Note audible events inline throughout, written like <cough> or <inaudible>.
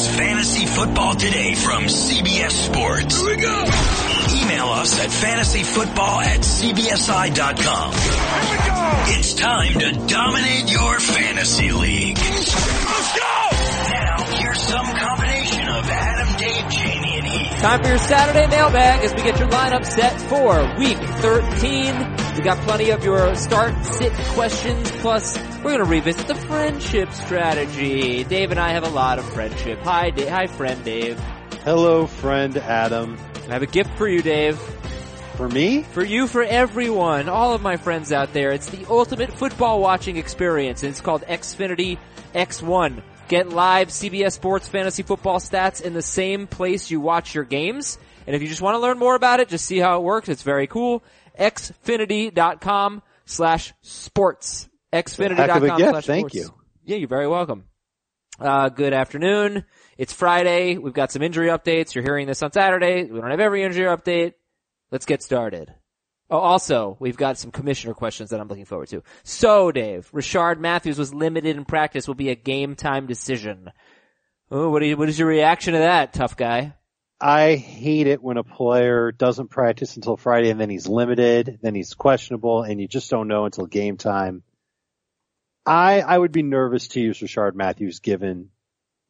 It's Fantasy Football Today from CBS Sports. Here we go. Email us at fantasyfootball at cbsi.com. Here we go. It's time to dominate your fantasy league. Let's go. Now, here's some combination of Adam, Dave, Jamie, and Heath. Time for your Saturday mailbag as we get your lineup set for week 13. We got plenty of your start sit questions plus we're going to revisit the friendship strategy. Dave and I have a lot of friendship. Hi, Dave. Hi, friend Dave. Hello, friend Adam. I have a gift for you, Dave. For me? For you, for everyone, all of my friends out there. It's the ultimate football watching experience and it's called Xfinity X1. Get live CBS Sports Fantasy Football stats in the same place you watch your games. And if you just want to learn more about it, just see how it works. It's very cool. Xfinity.com slash sports. Xfinity.com slash sports. Thank you. Yeah, you're very welcome. Uh, good afternoon. It's Friday. We've got some injury updates. You're hearing this on Saturday. We don't have every injury update. Let's get started. Oh, also, we've got some commissioner questions that I'm looking forward to. So, Dave, Rishard Matthews was limited in practice will be a game time decision. Oh, what, you, what is your reaction to that, tough guy? I hate it when a player doesn't practice until Friday and then he's limited, then he's questionable, and you just don't know until game time. I, I would be nervous to use Rishard Matthews given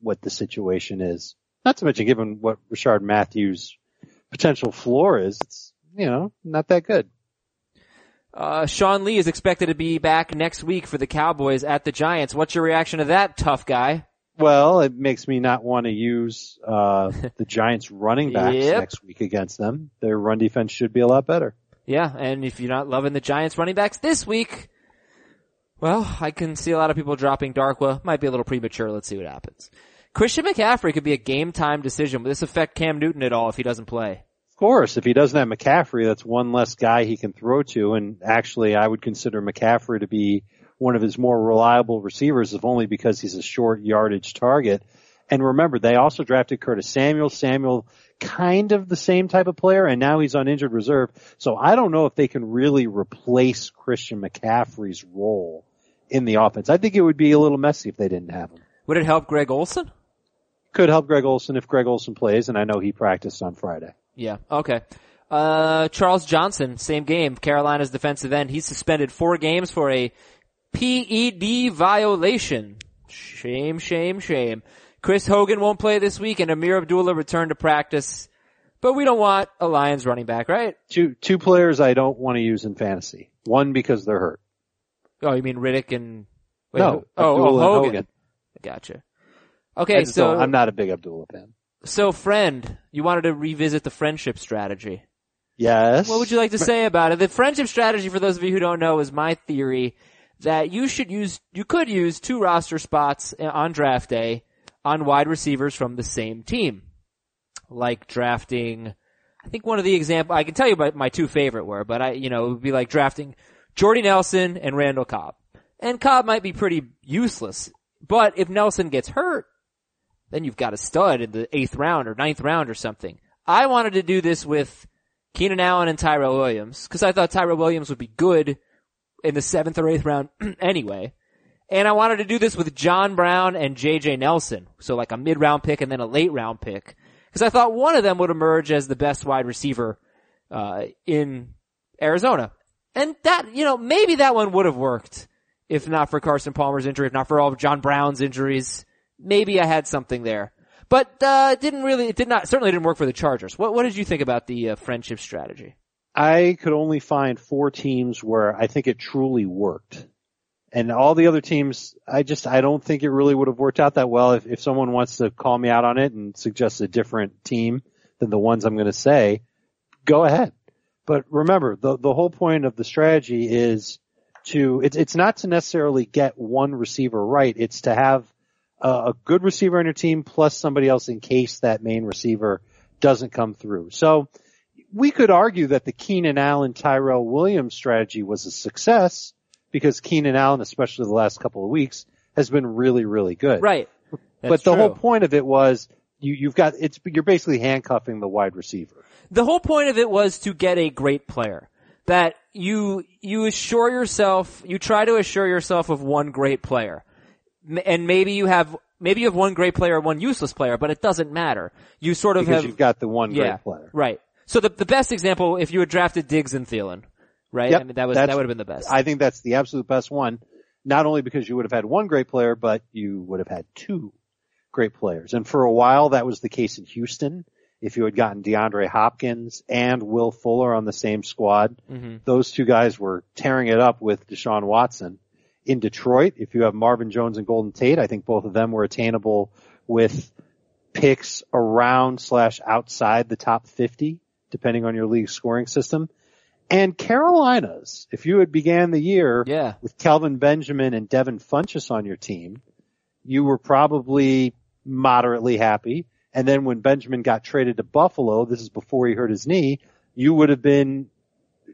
what the situation is. Not to mention given what Rishard Matthews' potential floor is, it's, you know, not that good. Uh, Sean Lee is expected to be back next week for the Cowboys at the Giants. What's your reaction to that, tough guy? Well, it makes me not want to use uh, <laughs> the Giants running backs Yep. next week against them. Their run defense should be a lot better. Yeah, and if you're not loving the Giants running backs this week, well, I can see a lot of people dropping Darkwa. Might be a little premature. Let's see what happens. Christian McCaffrey could be a game time decision. Will this affect Cam Newton at all if he doesn't play? Of course, if he doesn't have McCaffrey, that's one less guy he can throw to. And actually, I would consider McCaffrey to be one of his more reliable receivers, if only because he's a short yardage target. And remember, they also drafted Curtis Samuel. Samuel, kind of the same type of player, and now he's on injured reserve. So I don't know if they can really replace Christian McCaffrey's role in the offense. I think it would be a little messy if they didn't have him. Would it help Greg Olsen? Could help Greg Olsen if Greg Olsen plays, and I know he practiced on Friday. Yeah. Okay. Uh, Charles Johnson, same game. Carolina's defensive end. He's suspended four games for a PED violation. Shame, shame, shame. Chris Hogan won't play this week and Ameer Abdullah returned to practice. But we don't want a Lions running back, right? Two two players I don't want to use in fantasy. One because they're hurt. Oh, you mean Riddick and, wait, no, who- oh, oh, Hogan. Hogan. Gotcha. Okay, so, I'm not a big Abdullah fan. so friend, you wanted to revisit the friendship strategy. Yes. What would you like to say about it? The friendship strategy, for those of you who don't know, is my theory that you should use, you could use two roster spots on draft day on wide receivers from the same team. Like drafting, I think one of the example, I can tell you my, my two favorite were, but I, you know, it would be like drafting Jordy Nelson and Randall Cobb. And Cobb might be pretty useless, but if Nelson gets hurt, then you've got a stud in the eighth round or ninth round or something. I wanted to do this with Keenan Allen and Tyrell Williams because I thought Tyrell Williams would be good in the seventh or eighth round <clears throat> anyway. And I wanted to do this with John Brown and JJ Nelson. So like a mid round pick and then a late round pick. Cause I thought one of them would emerge as the best wide receiver, uh, in Arizona. And that, you know, maybe that one would have worked if not for Carson Palmer's injury, if not for all of John Brown's injuries. Maybe I had something there. But, uh, it didn't really, it did not, certainly didn't work for the Chargers. What, what did you think about the uh, friendship strategy? I could only find four teams where I think it truly worked. And all the other teams, I just, I don't think it really would have worked out that well. If, if someone wants to call me out on it and suggest a different team than the ones I'm going to say, go ahead. But remember, the, the whole point of the strategy is to, it's, it's not to necessarily get one receiver right. It's to have a, a good receiver on your team plus somebody else in case that main receiver doesn't come through. So we could argue that the Keenan Allen Tyrell Williams strategy was a success because Keenan Allen, especially the last couple of weeks, has been really, really good. Right. but the whole point of it was you, you've got, it's, you're basically handcuffing the wide receiver. the whole point of it was to get a great player. That you, you assure yourself, you try to assure yourself of one great player. And maybe you have, maybe you have one great player, one useless player, but it doesn't matter. You sort of because have, you've got the one yeah, great player. right. So the, the best example, if you had drafted Diggs and Thielen, right? Yep, I mean, that was, that would have been the best. I think that's the absolute best one. Not only because you would have had one great player, but you would have had two great players. And for a while that was the case in Houston. If you had gotten DeAndre Hopkins and Will Fuller on the same squad, hmm those two guys were tearing it up with Deshaun Watson. In Detroit, if you have Marvin Jones and Golden Tate, I think both of them were attainable with picks around slash outside the top 50, depending on your league scoring system. And Carolinas, if you had began the year Yeah. with Kelvin Benjamin and Devin Funchess on your team, you were probably moderately happy. And then when Benjamin got traded to Buffalo, this is before he hurt his knee, you would have been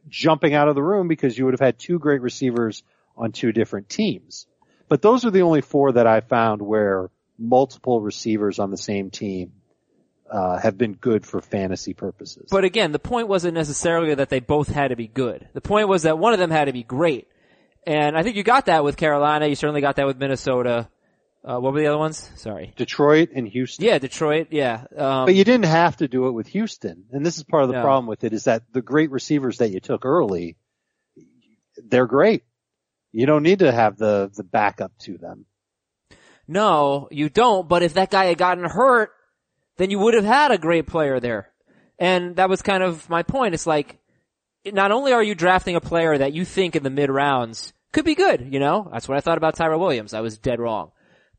jumping out of the room because you would have had two great receivers on two different teams. But those are the only four that I found where multiple receivers on the same team uh, have been good for fantasy purposes. But again, the point wasn't necessarily that they both had to be good. The point was that one of them had to be great. And I think you got that with Carolina. You certainly got that with Minnesota. Uh, what were the other ones? Sorry. Detroit and Houston. Yeah, Detroit. Yeah. Um, But you didn't have to do it with Houston. And this is part of the No. problem with it is that the great receivers that you took early, they're great. You don't need to have the, the backup to them. no, you don't. But if that guy had gotten hurt, then you would have had a great player there. And that was kind of my point. It's like, not only are you drafting a player that you think in the mid rounds could be good, you know, that's what I thought about Tyra Williams. I was dead wrong.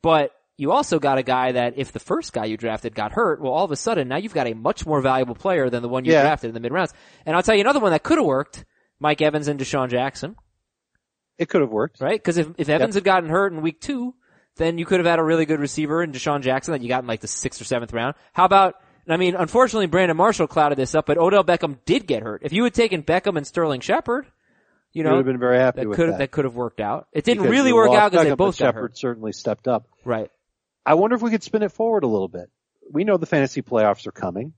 But you also got a guy that if the first guy you drafted got hurt, well, all of a sudden now you've got a much more valuable player than the one you Yeah. drafted in the mid rounds. And I'll tell you another one that could have worked, Mike Evans and DeSean Jackson, It could have worked. right? Cause if, if Evans had gotten hurt in week two, then you could have had a really good receiver in DeSean Jackson that you got in like the sixth or seventh round. How about, I mean, unfortunately Brandon Marshall clouded this up, but Odell Beckham did get hurt. If you had taken Beckham and Sterling Shepard, you know, would have been very happy that with could that. that could have worked out. It didn't Because really work out because they both got Shepard hurt. certainly stepped up. Right. I wonder if we could spin it forward a little bit. We know the fantasy playoffs are coming.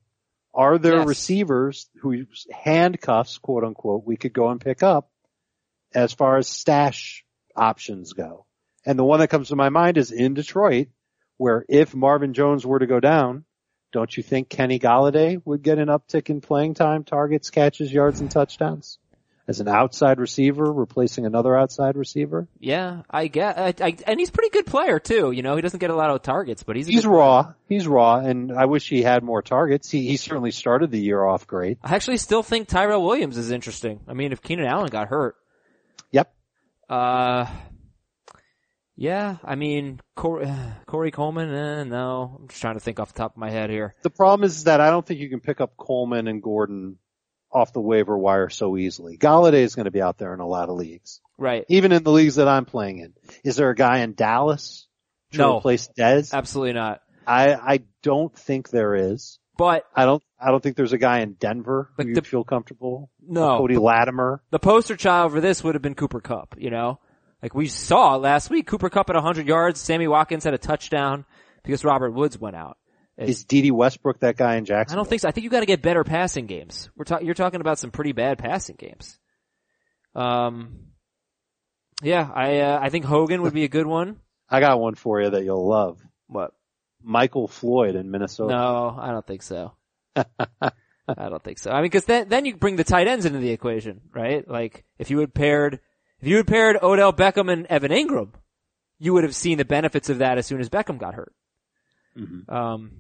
Are there Yes. receivers whose handcuffs, quote unquote, we could go and pick up as far as stash options go? And the one that comes to my mind is in Detroit, where if Marvin Jones were to go down, don't you think Kenny Golladay would get an uptick in playing time, targets, catches, yards, and touchdowns? As an outside receiver, replacing another outside receiver? Yeah, I get, I, I, and he's a pretty good player too. You know, he doesn't get a lot of targets, but he's a He's raw. He's raw, and I wish he had more targets. He he certainly started the year off great. I actually still think Tyrell Williams is interesting. I mean, if Keenan Allen got hurt, Yep. uh, yeah, I mean, Corey, <sighs> Corey Coleman, eh, no. I'm just trying to think off the top of my head here. The problem is that I don't think you can pick up Coleman and Gordon off the waiver wire so easily. Golladay is going to be out there in a lot of leagues, Right. even in the leagues that I'm playing in. Is there a guy in Dallas to No. replace Dez? Absolutely not. I I don't think there is. But I don't I don't think there's a guy in Denver who the- you'd feel comfortable. no, Cody Latimer. the poster child for this would have been Cooper Kupp, you know? Like we saw last week, Cooper Kupp at 100 yards, Sammy Watkins had a touchdown because Robert Woods went out. Is Dede Westbrook that guy in Jackson? I don't think so. I think you got to get better passing games. We're talking. You're talking about some pretty bad passing games. Um, yeah, I uh, I think Hogan would be a good one. <laughs> I got one for you that you'll love. What? Michael Floyd in Minnesota. No, I don't think so. <laughs> I don't think so. I mean, because then then you bring the tight ends into the equation, right? Like if you had paired if you had paired Odell Beckham and Evan Engram, you would have seen the benefits of that as soon as Beckham got hurt. Mhm. Um,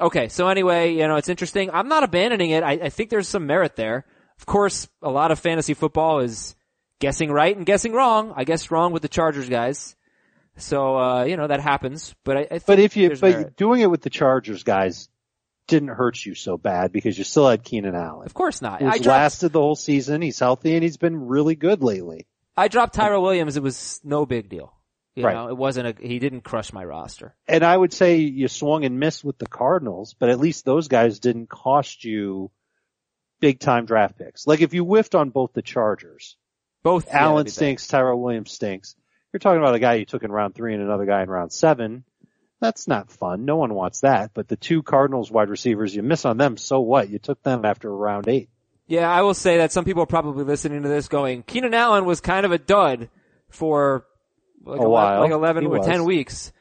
okay, so anyway, you know, it's interesting. I'm not abandoning it. I, I think there's some merit there. Of course, a lot of fantasy football is guessing right and guessing wrong. I guess wrong with the Chargers guys. So, uh, you know, that happens. But I, I think But if you, but merit. doing it with the Chargers guys didn't hurt you so bad because you still had Keenan Allen. of course not. He's I dropped, lasted the whole season. He's healthy and he's been really good lately. I dropped Tyra Williams. It was no big deal. You Right. know, it wasn't a, he didn't crush my roster. And I would say you swung and missed with the Cardinals, but at least those guys didn't cost you big time draft picks. Like if you whiffed on both the Chargers, Both. yeah, Allen bad. stinks, Tyrell Williams stinks. You're talking about a guy you took in round three and another guy in round seven. That's not fun. No one wants that. But the two Cardinals wide receivers, you miss on them, so what? You took them after round eight. Yeah, I will say that some people are probably listening to this going, Keenan Allen was kind of a dud for like A ele- while. like eleven or ten weeks.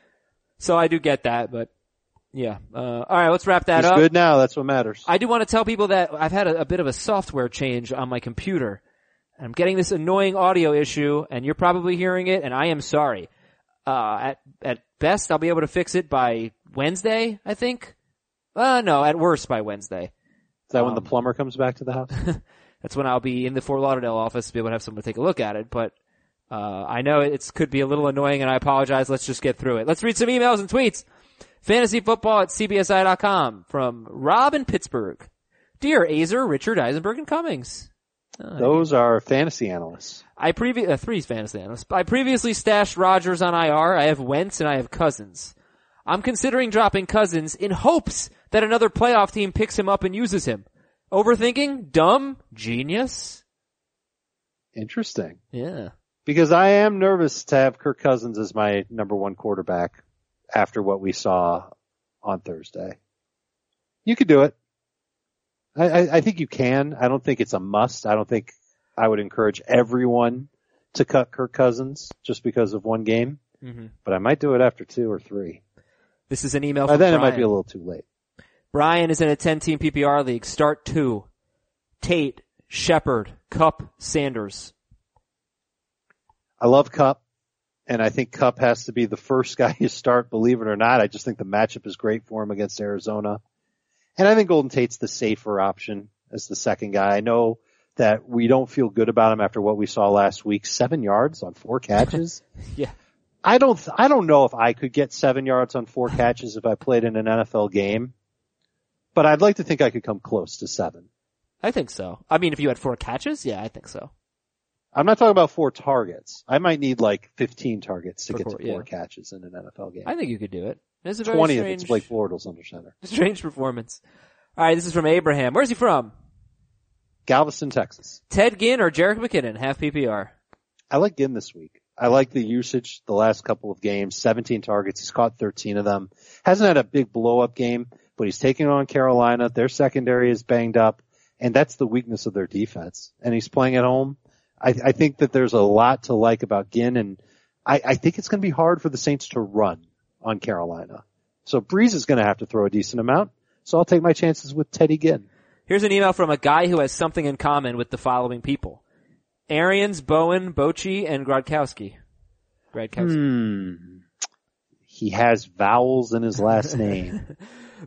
So I do get that, but yeah. Uh, all right, let's wrap that He's up. good now. That's what matters. I do want to tell people that I've had a, a bit of a software change on my computer. I'm getting this annoying audio issue, and you're probably hearing it, and I am sorry. Uh, at at best, I'll be able to fix it by Wednesday, I think. Uh, no, at worst by Wednesday. Is that when um, the plumber comes back to the house? <laughs> That's when I'll be in the Fort Lauderdale office to be able to have someone take a look at it. But uh, I know it could be a little annoying, and I apologize. Let's just get through it. Let's read some emails and tweets. Fantasy football at cbsi.com from Rob in Pittsburgh. Dear Azer, Richard, Eisenberg, and Cummings. Uh, Those are fantasy analysts. I previ- uh, three fantasy analysts. I previously stashed Rodgers on IR. I have Wentz and I have Cousins. I'm considering dropping Cousins in hopes that another playoff team picks him up and uses him. Overthinking? Dumb? Genius? Interesting. Yeah. Because I am nervous to have Kirk Cousins as my number one quarterback after what we saw on Thursday. You could do it. I, I, I think you can. I don't think it's a must. I don't think I would encourage everyone to cut Kirk Cousins just because of one game, hmm but I might do it after two or three. This is an email By from then it might be a little too late. Brian is in a 10 team PPR league. Start two. Tate, Shepard, Kupp, Sanders. I love Kupp, and I think Kupp has to be the first guy <laughs> you start, believe it or not. I just think the matchup is great for him against Arizona. And I think Golden Tate's the safer option as the second guy. I know that we don't feel good about him after what we saw last week. Seven yards on four catches. <laughs> Yeah. I don't, I don't know if I could get seven yards on four catches if I played in an NFL game, but I'd like to think I could come close to seven. I think so. I mean, if you had four catches, yeah, I think so. I'm not talking about four targets. I might need like 15 targets to For get four- to four yeah. catch in an NFL game. I think you could do it. A very 20 if it's Blake Bortles under center. <laughs> strange performance. All right, this is from Abraham. Where's he from? Galveston, Texas. Ted Ginn or Jerick McKinnon? Half PPR. I like Ginn this week. I like the usage the last couple of games. 17 targets. He's caught 13 of them. Hasn't had a big blow up game, but he's taking on Carolina. Their secondary is banged up and that's the weakness of their defense. And he's playing at home. I, I think that there's a lot to like about Ginn and I, I think it's going to be hard for the Saints to run on Carolina. So Brees is going to have to throw a decent amount. So I'll take my chances with Teddy Ginn. Here's an email from a guy who has something in common with the following people. Arians, Bowen, Bochy, and Gradkowski. Gradkowski. Hmm. He has vowels in his last <laughs> name.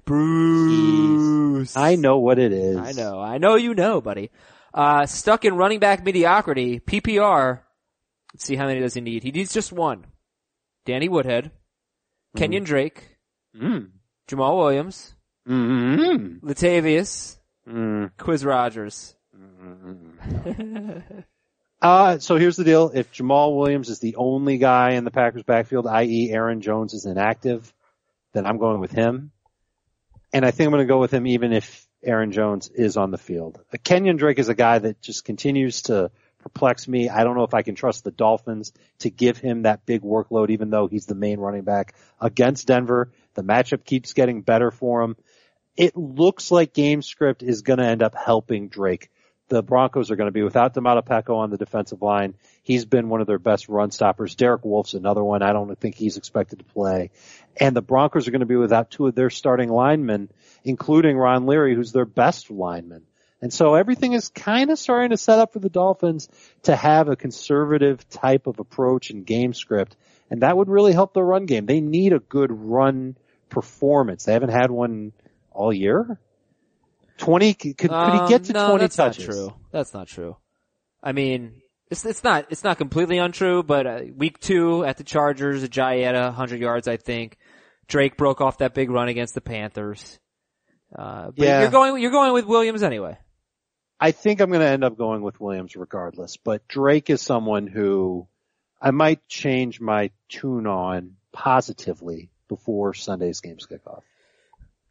Bruce. I know what it is. I know. I know you know, buddy. Uh, stuck in running back mediocrity, PPR. Let's see how many does he need. He needs just one. Danny Woodhead, Kenyon Drake, Mm. Jamaal Williams, Mm. Latavius, Mm. Quiz Rogers. <laughs> Uh, so here's the deal. If Jamaal Williams is the only guy in the Packers backfield, i.e. Aaron Jones is inactive, then I'm going with him. And I think I'm going to go with him even if Aaron Jones is on the field. Kenyon Drake is a guy that just continues to perplex me. I don't know if I can trust the Dolphins to give him that big workload even though he's the main running back against Denver. The matchup keeps getting better for him. It looks like game script is going to end up helping Drake. The Broncos are going to be without Domata Peko on the defensive line. He's been one of their best run stoppers. Derek Wolfe's another one. I don't think he's expected to play. And the Broncos are going to be without two of their starting linemen, including Ron Leary, who's their best lineman. And so everything is kind of starting to set up for the Dolphins to have a conservative type of approach and game script. And that would really help the run game. They need a good run performance. They haven't had one all year. 20, could, could he get to Um, no, 20 that's touches? not true. That's not true. I mean, it's it's not it's not completely untrue, but uh, week two at the Chargers, Ajayi had hundred yards, I think. Drake broke off that big run against the Panthers. Uh, but Yeah. you're going you're going with Williams anyway. I think I'm going to end up going with Williams regardless, but Drake is someone who I might change my tune on positively before Sunday's games kick off.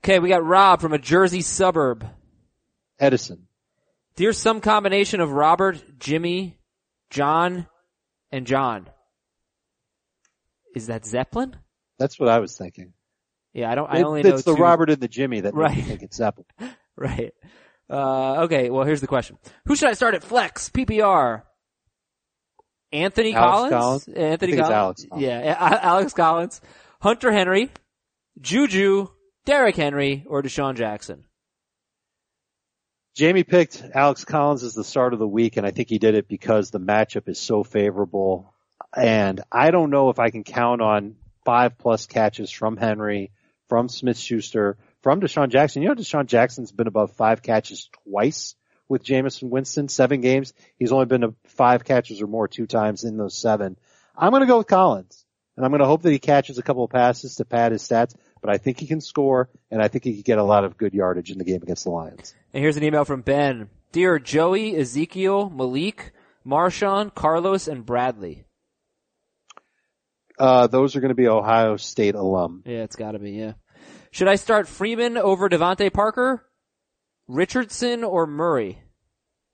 Okay, we got Rob from a Jersey suburb. Edison. Dear some combination of Robert, Jimmy, John, and John. Is that Zeppelin? That's what I was thinking. Yeah, I don't. I It- only know it's the two. Robert and the Jimmy that Right. think it's Zeppelin. <laughs> Right. Uh, okay, well here's the question. Who should I start at flex? PPR. Anthony Alex Collins? Collins? Anthony I think it's Collins? Alex Collins. Yeah, Alex Collins. Hunter Henry, Juju, Derrick Henry, or DeSean Jackson? Jamie picked Alex Collins as the start of the week, and I think he did it because the matchup is so favorable. And I don't know if I can count on five plus catches from Henry, from Smith Schuster, from DeSean Jackson. You know, DeSean Jackson's been above five catches twice with Jameis Winston, seven games. He's only been to five catches or more two times in those seven. I'm going to go with Collins, and I'm going to hope that he catches a couple of passes to pad his stats. But I think he can score, and I think he could get a lot of good yardage in the game against the Lions. And here's an email from Ben. Dear Joey, Ezekiel, Malik, Marshawn, Carlos, and Bradley. Uh, those are going to be Ohio State alum. Yeah, it's gotta be, yeah. Should I start Freeman over DeVante Parker? Richardson or Murray?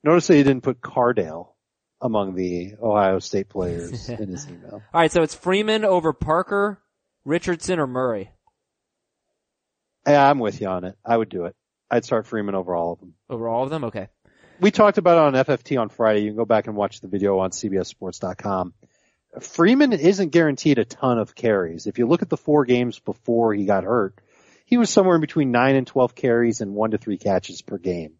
Notice that he didn't put Cardale among the Ohio State players <laughs> in his email. Alright, so it's Freeman over Parker, Richardson, or Murray? Yeah, I'm with you on it. I would do it. I'd start Freeman over all of them. Over all of them? Okay. We talked about it on FFT on Friday. You can go back and watch the video on CBSSports.com. Freeman isn't guaranteed a ton of carries. If you look at the four games before he got hurt, he was somewhere in between nine and 12 carries and one to three catches per game.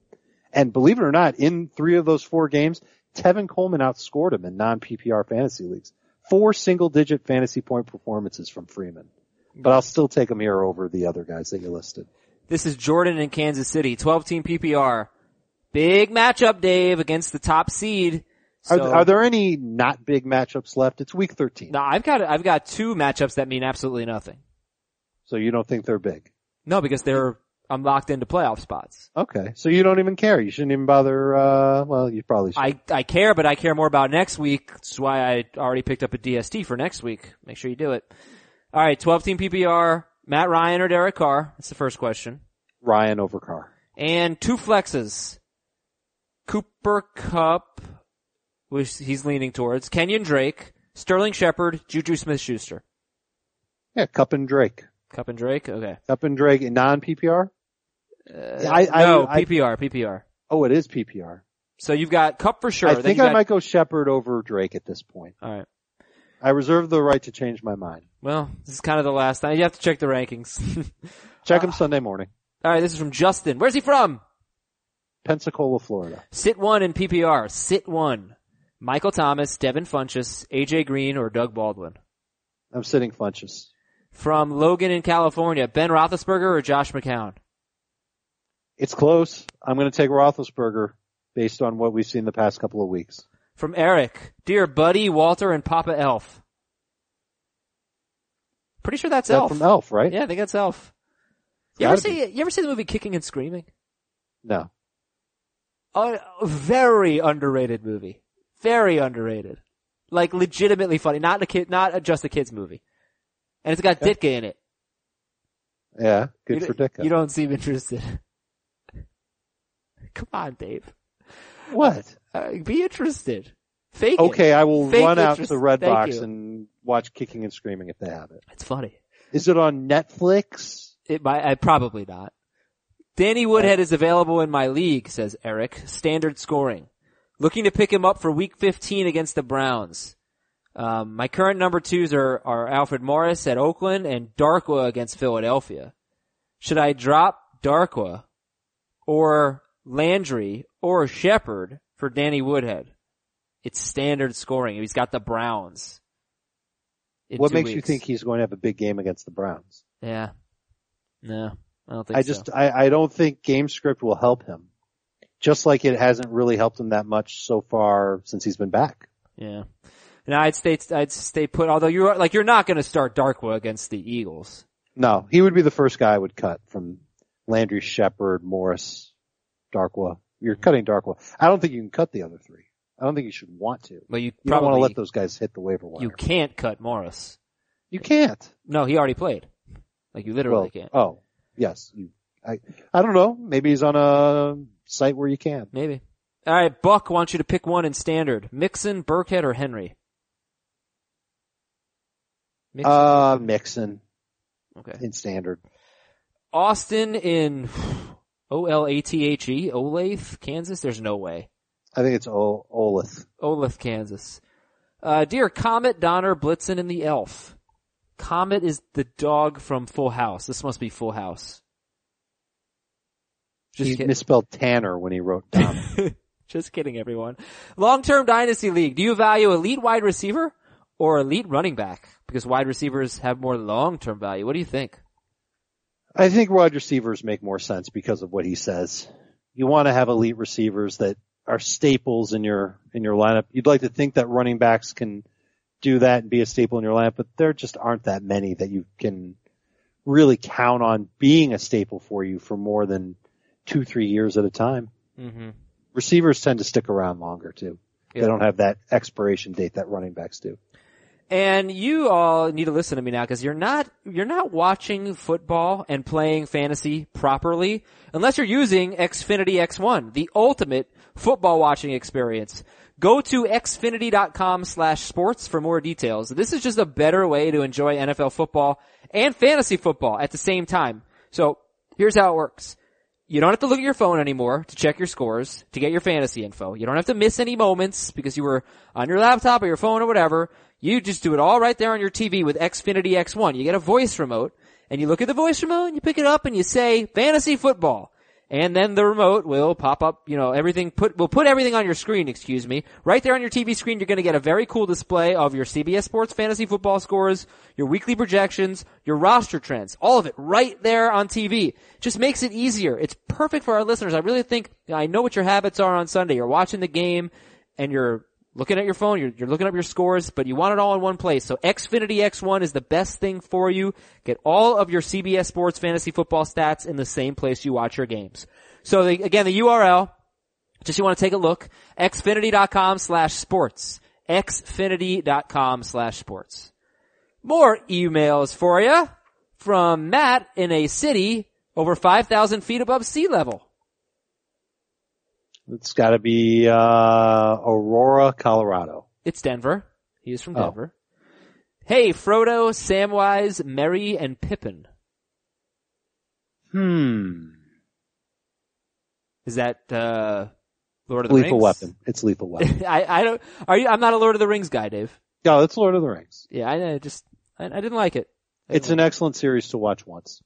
And believe it or not, in three of those four games, Tevin Coleman outscored him in non-PPR fantasy leagues. Four single digit fantasy point performances from Freeman. But I'll still take here over the other guys that you listed. This is Jordan in Kansas City, 12 team PPR. Big matchup, Dave, against the top seed. Are, are there any not big matchups left? It's week 13. No, I've got, I've got two matchups that mean absolutely nothing. So you don't think they're big? No, because they're, I'm locked into playoff spots. Okay. So you don't even care. You shouldn't even bother, uh, well, you probably should. I, I care, but I care more about next week. That's why I already picked up a DST for next week. Make sure you do it. All right, 12 team PPR, Matt Ryan or Derek Carr? That's the first question. Ryan over Carr. And two flexes. Cooper Kupp, which he's leaning towards. Kenyon Drake, Sterling Shepard, Juju Smith-Schuster. Yeah, Kupp and Drake. Kupp and Drake? Okay. Kupp and Drake in non-PPR? Uh, I- I- no, I- PPR, PPR. Oh, it is PPR. So you've got Kupp for sure. I think I got- might go Shepard over Drake at this point. Alright. I reserve the right to change my mind. Well, this is kind of the last time. You have to check the rankings. <laughs> Check him uh, Sunday morning. Alright, this is from Justin. Where's he from? Pensacola, Florida. Sit one in PPR. Sit one. Michael Thomas, Devin Funchess, AJ Green, or Doug Baldwin. I'm sitting Funchess. From Logan in California, Ben Roethlisberger or Josh McCown? It's close. I'm going to take Roethlisberger based on what we've seen the past couple of weeks. From Eric, dear Buddy, Walter, and Papa Elf. Pretty sure that's That Elf. from Elf, right? Yeah, I think that's Elf. You ever see? You ever see the movie Kicking and Screaming? No. A very underrated movie. Very underrated. Like legitimately funny. Not a kid, not a, just a kids movie. And it's got Ditka in it. Yeah. Good you, for Ditka. You don't seem interested. <laughs> Come on, Dave. what? Uh, be interested. Fake it. Okay, I will Fake run out to interest. the Red Thank Box you. and watch Kicking and Screaming if they have it. It's funny. Is it on Netflix? It might, I probably not. Danny Woodhead is available in my league, says Eric. Standard scoring. Looking to pick him up for week 15 against the Browns. Um, my current number twos are, are Alfred Morris at Oakland and Darkwa against Philadelphia. Should I drop Darkwa or Landry or Shepard for Danny Woodhead? It's standard scoring. He's got the Browns. What makes you think he's going to have a big game against the Browns? Yeah. No, I don't think so. I so. just, I, I don't think game script will help him. Just like it hasn't really helped him that much so far since he's been back. Yeah. And I'd stay, I'd stay put, although you're, like, you're not gonna start Darkwa against the Eagles. No, he would be the first guy I would cut from Landry, Shepard, Morris, Darkwa. You're cutting Darkwa. I don't think you can cut the other three. I don't think you should want to. But you You don't probably, want to let those guys hit the waiver wire. you can't cut Morris. You can't. No, he already played. Like, you literally Well, can't. oh, yes. You, I, I don't know. Maybe he's on a site where you can. Maybe. Alright, Buck wants you to pick one in standard. Mixon, Burkhead, or Henry? Mixon. Uh, Mixon okay. in standard. Austin in O-L-A-T-H-E, Olathe, Kansas? There's no way. I think it's o- Olith. Olathe, Kansas. Uh, dear Comet, Donner, Blitzen, and the Elf. Comet is the dog from Full House. This must be Full House. Just he kidding. misspelled Tanner when he wrote down. <laughs> Just kidding, everyone. Long-term dynasty league. Do you value elite wide receiver or elite running back? Because wide receivers have more long-term value. What do you think? I think wide receivers make more sense because of what he says. You want to have elite receivers that are staples in your in your lineup. You'd like to think that running backs can do that and be a staple in your lineup, but there just aren't that many that you can really count on being a staple for you for more than two, three years at a time. Mm-hmm. Receivers tend to stick around longer too. Yeah. They don't have that expiration date that running backs do. And you all need to listen to me now because you're not, you're not watching football and playing fantasy properly unless you're using Xfinity X1, the ultimate football watching experience. Go to xfinity.com slash sports for more details. This is just a better way to enjoy NFL football and fantasy football at the same time. So here's how it works. You don't have to look at your phone anymore to check your scores, to get your fantasy info. You don't have to miss any moments because you were on your laptop or your phone or whatever. You just do it all right there on your TV with Xfinity X1. You get a voice remote and you look at the voice remote and you pick it up and you say fantasy football. And then the remote will pop up, you know, everything put, will put everything on your screen, excuse me. Right there on your TV screen, you're gonna get a very cool display of your CBS Sports fantasy football scores, your weekly projections, your roster trends, all of it right there on TV. Just makes it easier. It's perfect for our listeners. I really think, I know what your habits are on Sunday. You're watching the game and you're looking at your phone, you're, you're looking up your scores, but you want it all in one place. So Xfinity X1 is the best thing for you. Get all of your CBS Sports fantasy football stats in the same place you watch your games. So the, again, the URL, just you want to take a look, xfinity.com slash sports. xfinity.com slash sports. More emails for you from Matt in a city over 5,000 feet above sea level. It's gotta be, uh, Aurora, Colorado. It's Denver. He is from Oh. Denver. Hey, Frodo, Samwise, Merry, and Pippin. Hmm. Is that, uh, Lord of the Lethal Rings? Lethal weapon. It's Lethal Weapon. <laughs> I, I don't, are you, I'm not a Lord of the Rings guy, Dave. no, it's Lord of the Rings. Yeah, I, I just, I, I didn't like it. I It's didn't an excellent series to watch once.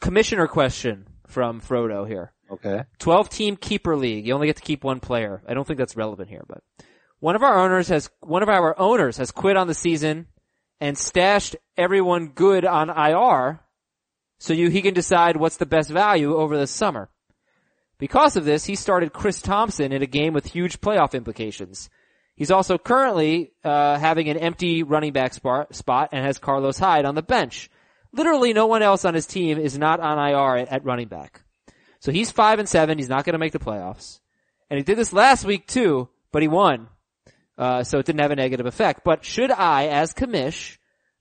commissioner question from Frodo here. Okay. 12 team keeper league. You only get to keep one player. I don't think that's relevant here, but one of our owners has, one of our owners has quit on the season and stashed everyone good on IR so you, he can decide what's the best value over the summer. Because of this, he started Chris Thompson in a game with huge playoff implications. He's also currently uh, having an empty running back spot, and has Carlos Hyde on the bench. Literally no one else on his team is not on IR at, at running back. So he's five and seven. He's not going to make the playoffs. And he did this last week too, but he won. Uh, so it didn't have a negative effect. But should I, as commish,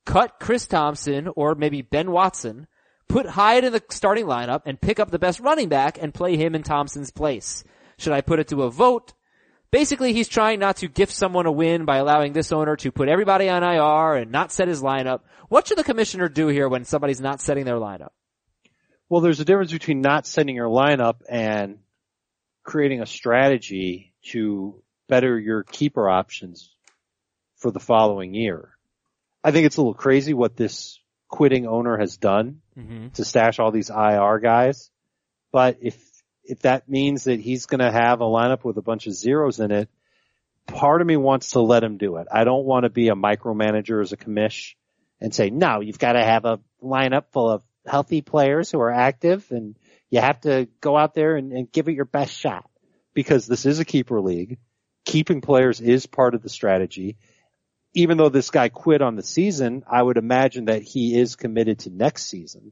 cut Chris Thompson or maybe Ben Watson, put Hyde in the starting lineup and pick up the best running back and play him in Thompson's place? Should I put it to a vote? Basically, he's trying not to gift someone a win by allowing this owner to put everybody on IR and not set his lineup. What should the commissioner do here when somebody's not setting their lineup? Well, there's a difference between not sending your lineup and creating a strategy to better your keeper options for the following year. I think it's a little crazy what this quitting owner has done Mm-hmm. to stash all these IR guys. But if, if that means that he's going to have a lineup with a bunch of zeros in it, part of me wants to let him do it. I don't want to be a micromanager as a commish and say, no, you've got to have a lineup full of healthy players who are active and you have to go out there and, and give it your best shot because this is a keeper league. Keeping players is part of the strategy. Even though this guy quit on the season, I would imagine that he is committed to next season.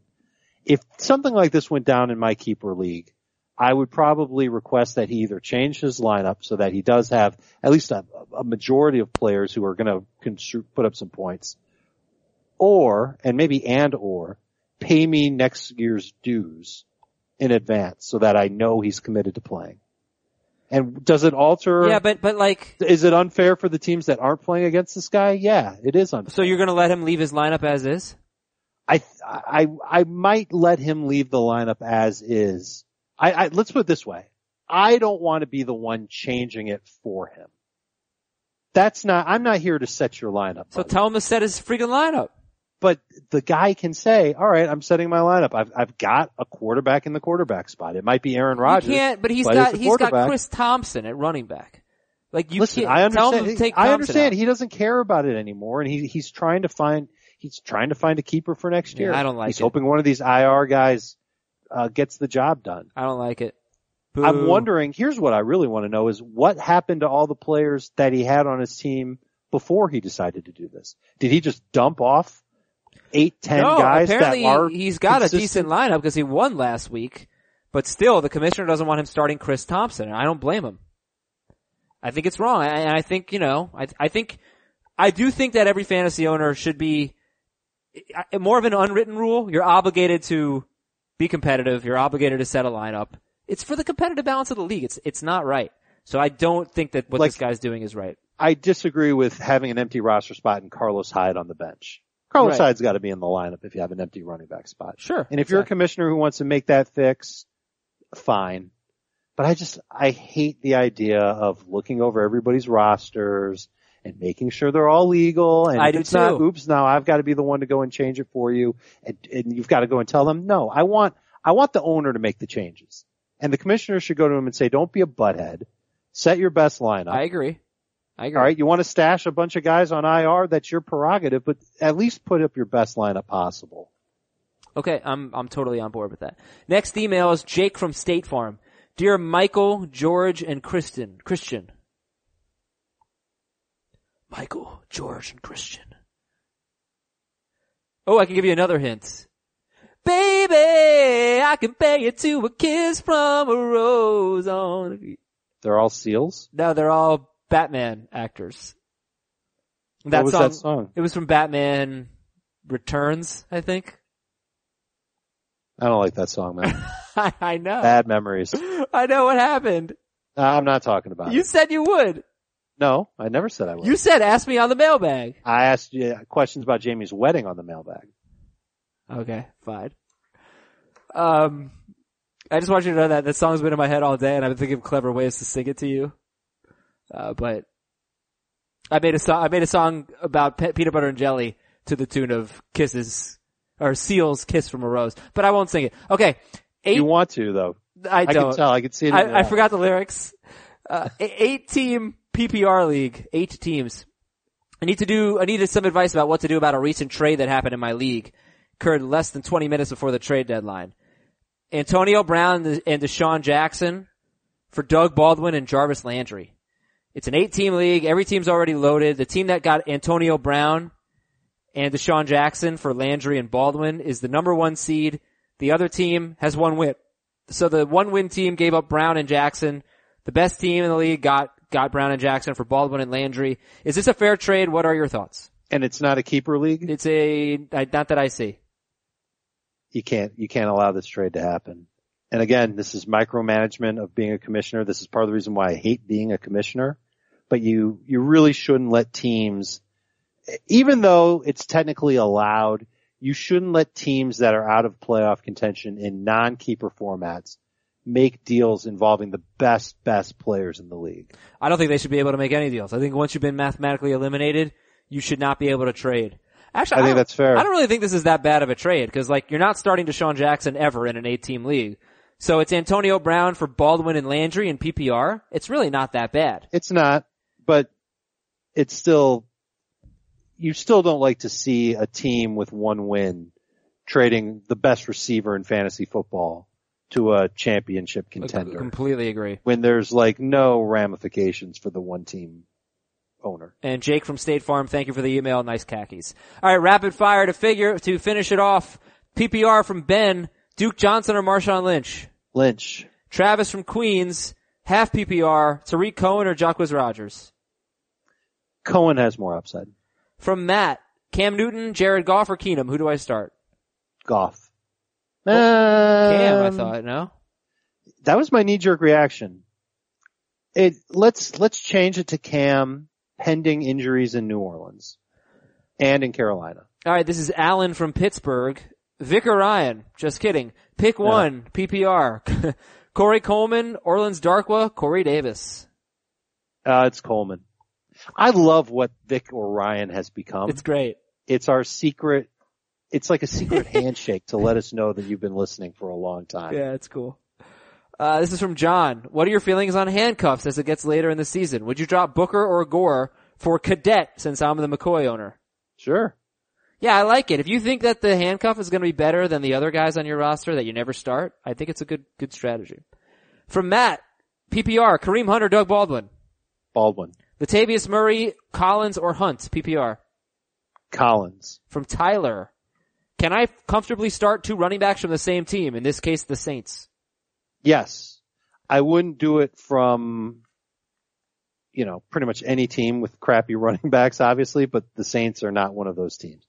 If something like this went down in my keeper league, I would probably request that he either change his lineup so that he does have at least a, a majority of players who are going to put up some points or, and maybe and or, pay me next year's dues in advance so that I know he's committed to playing. And does it alter? Yeah, but, but like, Is it unfair for the teams that aren't playing against this guy? Yeah, it is unfair. so you're gonna let him leave his lineup as is? I, I, I might let him leave the lineup as is. I, I, let's put it this way. I don't want to be the one changing it for him. That's not, I'm not here to set your lineup. So buddy. tell him to set his freaking lineup. But the guy can say, all right, I'm setting my lineup. I've, I've got a quarterback in the quarterback spot. It might be Aaron Rodgers. He can't, but he's but got he's got. Chris Thompson at running back. Like you Listen, can't I tell him understand. to take I understand. out. He doesn't care about it anymore, and he he's trying to find he's trying to find a keeper for next Yeah, year. I don't like He's it. hoping one of these IR guys uh, gets the job done. I don't like it. I'm wondering. Here's what I really want to know: is what happened to all the players that he had on his team before he decided to do this? Did he just dump off eight, ten no, guys that apparently are? he's got a decent lineup because he won last week, but still the commissioner doesn't want him starting Chris Thompson, and I don't blame him. I think it's wrong, and I think you know, I I think I do think that every fantasy owner should be more of an unwritten rule. You're obligated to be competitive. You're obligated to set a lineup. It's for the competitive balance of the league. It's it's not right. So I don't think that what Like- this guy's doing is right. I disagree with having an empty roster spot and Carlos Hyde on the bench. Carlos Right. Hyde's got to be in the lineup if you have an empty running back spot. Sure. And if you're a commissioner who wants to make that fix, fine. But I just, I hate the idea of looking over everybody's rosters and making sure they're all legal. And I if do it's not, oops, now I've got to be the one to go and change it for you. And, and you've got to go and tell them, no, I want, I want the owner to make the changes. And the commissioner should go to him and say, don't be a butthead. Set your best lineup. I agree. I agree. All right, you want to stash a bunch of guys on IR? That's your prerogative, but at least put up your best lineup possible. Okay, I'm I'm totally on board with that. Next email is Jake from State Farm. Dear Michael, George, and Kristen, Christian. Michael, George, and Christian. Oh, I can give you another hint. Baby, I can pay you to a kiss from a rose on. They're all seals. No, they're all Batman actors. what was that song? It was from Batman Returns, I think. I don't like that song, man. <laughs> I, I know. Bad memories. I know what happened. Uh, I'm not talking about You it. said you would. No, I never said I would. You said ask me on the mailbag. I asked you questions about Jamie's wedding on the mailbag. Okay, fine. Um, I just want you to know that that song's been in my head all day, and I've been thinking of clever ways to sing it to you. Uh, but I made a song. I made a song about pe- peanut butter and jelly to the tune of "Kisses" or "Seals Kiss from a Rose," but I won't sing it. Okay, eight. You want to though. I don't. I can tell. I can see it. In I, I forgot the lyrics. Uh, eight team PPR league, eight teams. I need to do, I needed some advice about what to do about a recent trade that happened in my league. Occurred less than 20 minutes before the trade deadline. Antonio Brown and DeSean Jackson for Doug Baldwin and Jarvis Landry. It's an eight team league. Every team's already loaded. The team that got Antonio Brown and DeSean Jackson for Landry and Baldwin is the number one seed. The other team has one win. So the one win team gave up Brown and Jackson. The best team in the league got, got Brown and Jackson for Baldwin and Landry. Is this a fair trade? What are your thoughts? And it's not a keeper league. It's a, not that I see. You can't. You can't allow this trade to happen. And again, this is micromanagement of being a commissioner. This is part of the reason why I hate being a commissioner. But you, you really shouldn't let teams, even though it's technically allowed, you shouldn't let teams that are out of playoff contention in non-keeper formats make deals involving the best, best players in the league. I don't think they should be able to make any deals. I think once you've been mathematically eliminated, you should not be able to trade. Actually, I think don't- that's fair. I don't really think this is that bad of a trade because like you're not starting DeSean Jackson ever in an eight team league. So it's Antonio Brown for Baldwin and Landry in PPR. It's really not that bad. It's not, but it's still, you still don't like to see a team with one win trading the best receiver in fantasy football to a championship contender I Completely agree. when there's like no ramifications for the one team owner. And Jake from State Farm, thank you for the email. Nice khakis. All right, rapid fire to figure to finish it off. PPR from Ben, Duke Johnson or Marshawn Lynch. Lynch, Travis from Queens, half PPR, Tarik Cohen or Jacquizz Rodgers. Cohen has more upside. From Matt, Cam Newton, Jared Goff or Keenum. Who do I start? Goff. Cam, I Um, thought, no? that was my knee jerk reaction. It let's let's change it to Cam pending injuries in New Orleans and in Carolina. All right, this is Alan from Pittsburgh. Vic or Ryan? Just kidding. Pick one, PPR. <laughs> Corey Coleman, Orleans Darkwa, Corey Davis. Uh, it's Coleman. I love what Vic or Ryan has become. It's great. It's our secret. It's like a secret <laughs> handshake to let us know that you've been listening for a long time. Yeah, it's cool. Uh, this is from John. What are your feelings on handcuffs as it gets later in the season? Would you drop Booker or Gore for Cadet since I'm the McCoy owner? Sure. Yeah, I like it. If you think that the handcuff is going to be better than the other guys on your roster that you never start, I think it's a good, good strategy. From Matt, PPR, Kareem Hunter, Doug Baldwin. Baldwin. Latavius Murray, Collins, or Hunt, PPR. Collins. From Tyler, can I comfortably start two running backs from the same team, in this case the Saints? Yes. I wouldn't do it from, you know, pretty much any team with crappy <laughs> running backs, obviously, but the Saints are not one of those teams.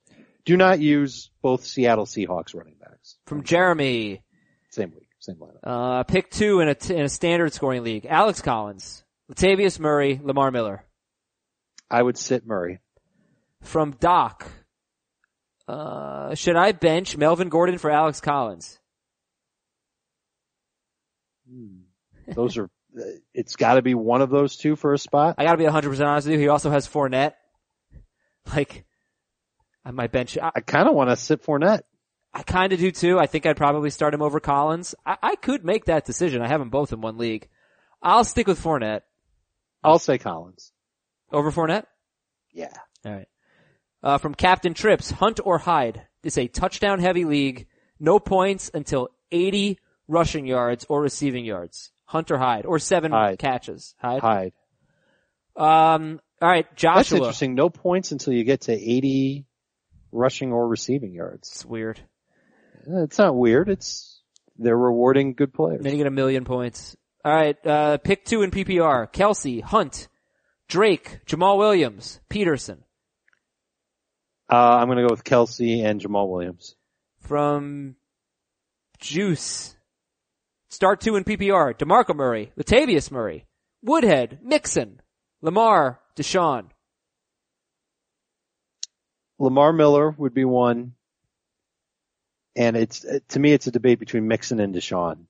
Do not use both Seattle Seahawks running backs. From Jeremy, Same week, same lineup. uh, pick two in a, t- in a standard scoring league. Alex Collins, Latavius Murray, Lamar Miller. I would sit Murray. From Doc, uh, should I bench Melvin Gordon for Alex Collins? Those are, it's gotta be one of those two for a spot. I gotta be 100% honest with you. He also has Fournette. <laughs> Like, I might bench, I, I kinda wanna sit Fournette. I kinda do too. I think I'd probably start him over Collins. I, I could make that decision. I have them both in one league. I'll stick with Fournette. I'll say Collins. Over Fournette? Yeah. Alright. Uh, from Captain Trips, Hunt or Hyde. It's a touchdown heavy league. No points until 80 rushing yards or receiving yards. Hunt or Hyde. Or seven catches. Hyde. Hyde. Um, alright, Joshua. That's interesting. No points until you get to 80 rushing or receiving yards. It's weird. It's not weird. It's, they're rewarding good players. And Then you get a million points. Alright, uh, pick two in PPR. Kelce, Hunt, Drake, Jamaal Williams, Peterson. Uh, I'm gonna go with Kelce and Jamaal Williams. From Juice. Start two in PPR. DeMarco Murray, Latavius Murray, Woodhead, Mixon, Lamar, Deshaun. Lamar Miller would be one. And it's, to me, it's a debate between Mixon and Deshaun.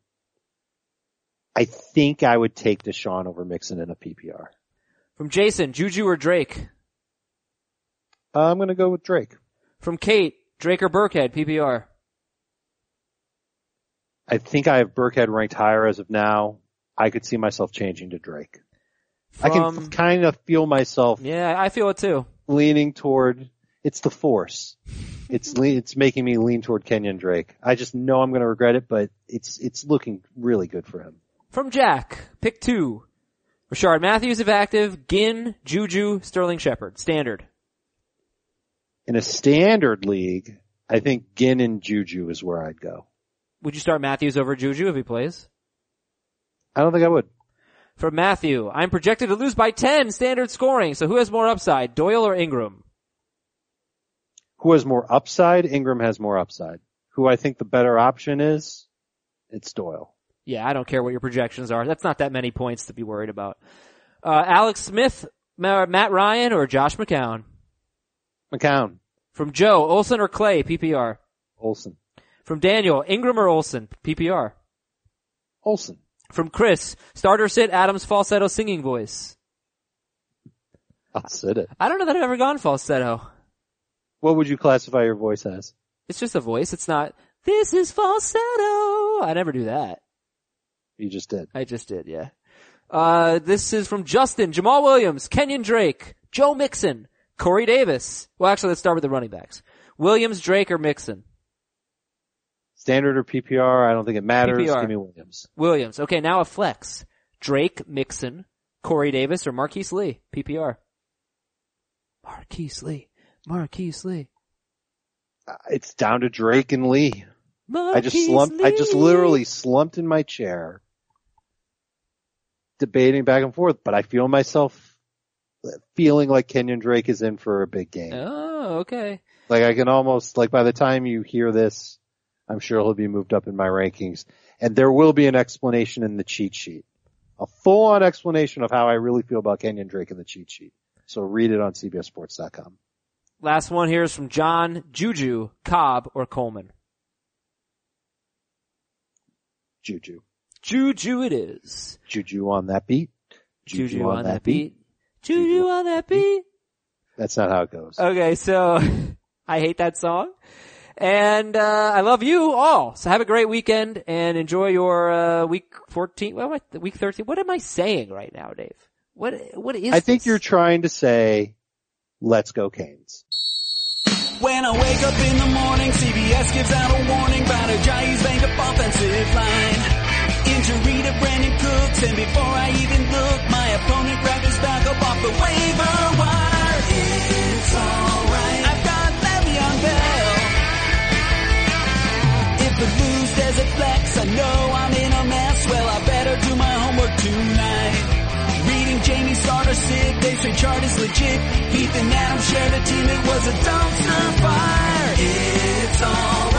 I think I would take Deshaun over Mixon in a PPR. From Jason, Juju or Drake. Uh, I'm gonna go with Drake. From Kate, Drake or Burkhead, PPR. I think I have Burkhead ranked higher as of now. I could see myself changing to Drake. I can kind of feel myself yeah, I feel it too. leaning toward, it's the force. <laughs> It's le- it's making me lean toward Kenyan Drake. I just know I'm gonna regret it, but it's, it's looking really good for him. From Jack, pick two. Rishard Matthews if active, Ginn, Juju, Sterling Shepard. Standard. In a standard league, I think Ginn and Juju is where I'd go. Would you start Matthews over Juju if he plays? I don't think I would. From Matthew, I'm projected to lose by 10 standard scoring, so who has more upside, Doyle or Engram? Who has more upside? Engram has more upside. Who I think the better option is? It's Doyle. Yeah, I don't care what your projections are. That's not that many points to be worried about. Uh, Alex Smith, Matt Ryan, or Josh McCown? McCown. From Joe, Olsen or Clay, PPR? Olsen. From Daniel, Engram or Olsen, PPR? Olsen. From Chris, starter sit Adams falsetto singing voice. I'll sit it. I don't know that I've ever gone falsetto. What would you classify your voice as? It's just a voice. It's not, this is falsetto. I never do that. You just did. I just did, yeah. Uh, this is from Justin, Jamaal Williams, Kenyan Drake, Joe Mixon, Corey Davis. Well, actually, let's start with the running backs. Williams, Drake, or Mixon? Standard or PPR? I don't think it matters. PPR. Give me Williams. Williams. Okay, now a flex. Drake, Mixon, Corey Davis, or Marqise Lee? PPR. Marqise Lee. Marqise Lee. Uh, It's down to Drake and Lee. Marqise I just slumped, I just literally slumped in my chair debating back and forth, but I feel myself feeling like Kenyan Drake is in for a big game. Oh, okay. Like I can almost, like by the time you hear this, I'm sure he'll be moved up in my rankings and there will be an explanation in the cheat sheet. A full on explanation of how I really feel about Kenyan Drake in the cheat sheet. So read it on CBSSports.com. Last one here is from John, Juju, Cobb, or Coleman. Juju. Juju it is. Juju on that beat. Juju, on, that beat. Juju on that beat. That's not how it goes. Okay, so <laughs> I hate that song. And uh, I love you all. So have a great weekend and enjoy your uh, week 14. What am I, week 13? What am I saying right now, Dave? What what is I think you're trying to say, let's go Canes. When I wake up in the morning, CBS gives out a warning about a Giants banged up offensive line. Injury to Brandin Cooks, and before I even look, my opponent grabbed his back up off the waiver wire. It's alright. I've got Le'Veon Bell. If the lose there's a flex, I know I'm in a mess. Well, I better do my homework tonight. Reading Jamey Starter sick, they say chart is legit. Heath and Adam shared a team, it was a dumpster fire. It's all